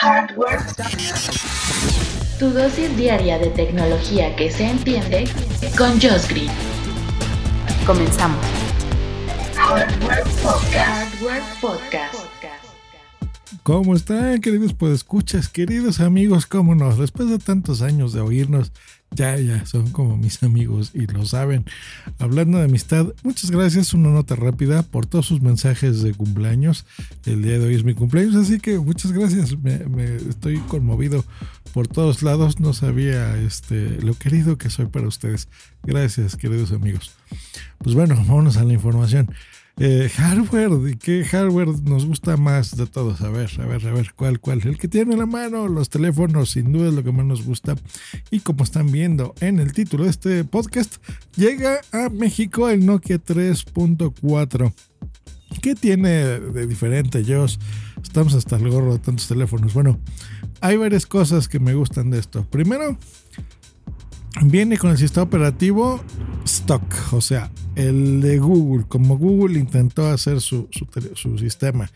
Hardware. Tu dosis diaria de tecnología que se entiende con Josh Green. Comenzamos. Hardware Podcast. Hardware Podcast. ¿Cómo están, queridos podescuchas, queridos amigos? ¿Cómo no? Después de tantos años de oírnos, ya, ya, son como mis amigos y lo saben. Hablando de amistad, muchas gracias. Una nota rápida por todos sus mensajes de cumpleaños. El día de hoy es mi cumpleaños, así que muchas gracias. Me, estoy conmovido por todos lados. No sabía este, lo querido que soy para ustedes. Gracias, queridos amigos. Pues bueno, vámonos a la información. Eh, hardware, ¿qué hardware nos gusta más de todos? A ver, a ver, a ver, ¿cuál, cuál? El que tiene en la mano, los teléfonos, sin duda es lo que más nos gusta. Y como están viendo en el título de este podcast, llega a México el Nokia 3.4. ¿Qué tiene de diferente, Josh? Estamos hasta el gorro de tantos teléfonos. Bueno, hay varias cosas que me gustan de esto. Primero, viene con el sistema operativo stock, o sea, el de Google, como Google intentó hacer su, su, sistema,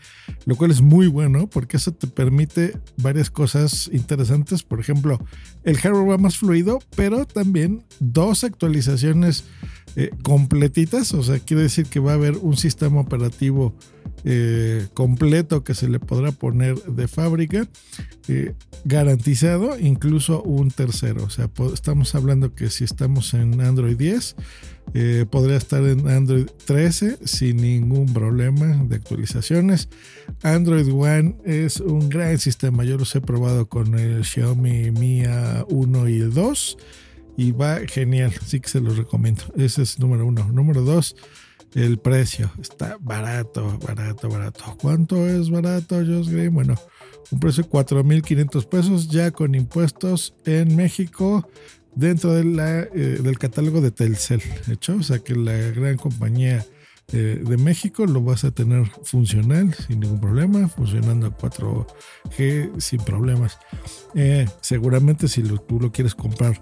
lo cual es muy bueno porque eso te permite varias cosas interesantes. Por ejemplo, el hardware va más fluido, pero también dos actualizaciones eh, completitas, o sea, quiere decir que va a haber un sistema operativo eh, completo que se le podrá poner de fábrica, eh, garantizado, incluso un tercero. O sea, estamos hablando que si estamos en Android 10, eh, podría estar en Android 13 sin ningún problema de actualizaciones. Android One es un gran sistema. Yo los he probado con el Xiaomi Mi 1 y el 2 y va genial. Así que se los recomiendo. Ese es número uno. Número dos el precio. Está barato, barato, barato. ¿Cuánto es barato, Josh Green? Bueno, un precio de 4.500 pesos ya con impuestos en México dentro eh, del catálogo de Telcel. ¿hecho? O sea que la gran compañía eh, de México lo vas a tener funcional sin ningún problema, funcionando a 4G sin problemas. Eh, seguramente si tú lo quieres comprar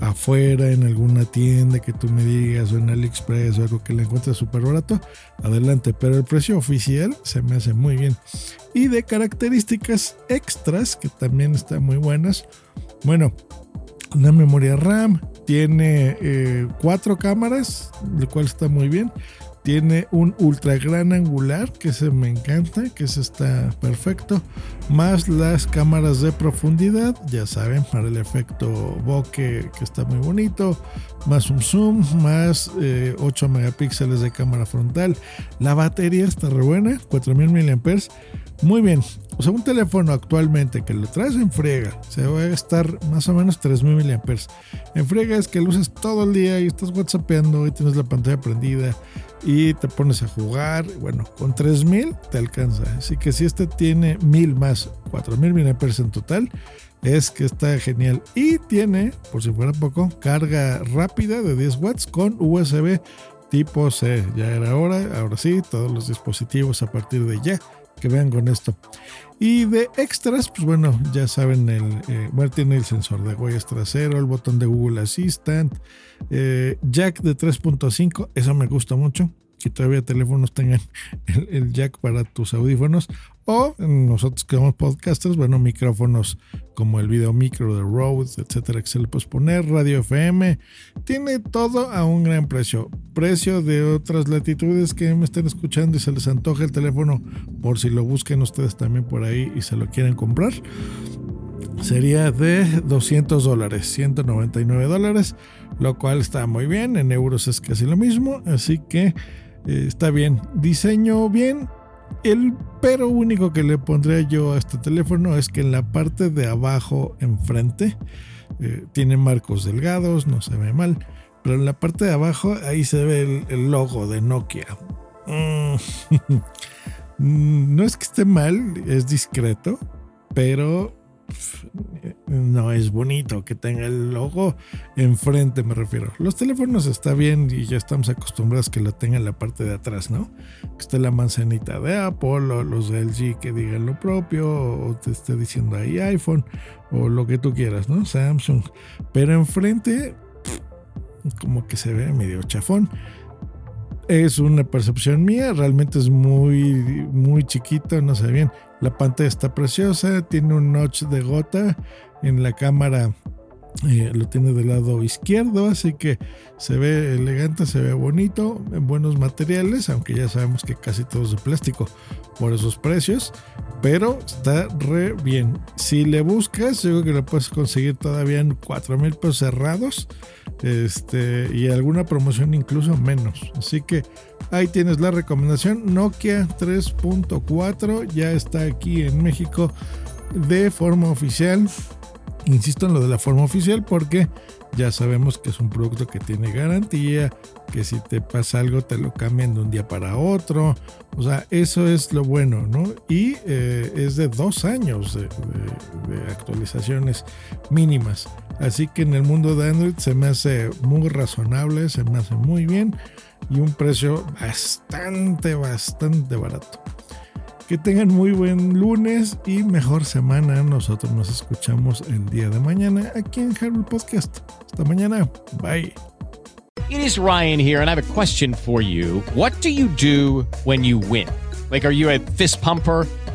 afuera en alguna tienda que tú me digas o en AliExpress o algo que le encuentres súper barato, adelante. Pero el precio oficial se me hace muy bien. Y de características extras que también están muy buenas. Bueno, una memoria RAM, tiene eh, cuatro cámaras, lo cual está muy bien. Tiene un ultra gran angular, que se me encanta, que se está perfecto. Más las cámaras de profundidad, ya saben, para el efecto bokeh, que está muy bonito. Más un zoom, más 8 eh, megapíxeles de cámara frontal. La batería está re buena, 4000 mAh. Muy bien, o sea, un teléfono actualmente que lo traes en friega, se va a estar más o menos 3000 mAh. En friega es que lo usas todo el día y estás whatsappeando y tienes la pantalla prendida y te pones a jugar. Bueno, con 3000 te alcanza. Así que si este tiene 1000 más 4000 mAh en total, es que está genial. Y tiene, por si fuera poco, carga rápida de 10 watts con USB tipo C. Ya era hora, ahora sí, todos los dispositivos a partir de ya que vean con esto. Y de extras, pues bueno, ya saben, el, eh, bueno, tiene el sensor de huellas trasero, el botón de Google Assistant, eh, jack de 3.5, eso me gusta mucho, que todavía teléfonos tengan el, jack para tus audífonos. O nosotros que somos podcasters, bueno, micrófonos como el video micro de Rhodes, etcétera, que se le puede poner, radio FM, tiene todo a un gran precio. Precio de otras latitudes que me estén escuchando y se les antoja el teléfono, por si lo busquen ustedes también por ahí y se lo quieren comprar sería de 200 dólares, 199 dólares, lo cual está muy bien, en euros es casi lo mismo, así que eh, está bien. Diseño bien, el pero único que le pondría yo a este teléfono es que en la parte de abajo enfrente eh, tiene marcos delgados, no se ve mal, pero en la parte de abajo ahí se ve el, logo de Nokia. Mm. no es que esté mal, es discreto, pero no es bonito que tenga el logo enfrente, me refiero. Los teléfonos está bien y ya estamos acostumbrados que lo tenga en la parte de atrás, ¿no? Que esté la manzanita de Apple o los de LG que digan lo propio o te esté diciendo ahí iPhone o lo que tú quieras, ¿no? Samsung. Pero enfrente como que se ve medio chafón. Es una percepción mía, realmente es muy, muy chiquito, no sé bien. La pantalla está preciosa, tiene un notch de gota en la cámara. Eh, lo tiene del lado izquierdo, así que se ve elegante, se ve bonito, en buenos materiales, aunque ya sabemos que casi todo es de plástico por esos precios, pero está re bien. Si le buscas, yo creo que lo puedes conseguir todavía en 4 mil pesos cerrados este, y alguna promoción incluso menos. Así que ahí tienes la recomendación. Nokia 3.4 ya está aquí en México de forma oficial. Insisto en lo de la forma oficial porque ya sabemos que es un producto que tiene garantía, que si te pasa algo te lo cambian de un día para otro. O sea, eso es lo bueno, ¿no? Y eh, es de dos años de, actualizaciones mínimas. Así que en el mundo de Android se me hace muy razonable, se me hace muy bien y un precio bastante, bastante barato. Que tengan muy buen lunes y mejor semana. Nosotros nos escuchamos el día de mañana aquí en Harold Podcast. Hasta mañana. Bye. It is Ryan here and I have a question for you. What do you do when you win? Like, are you a fist pumper?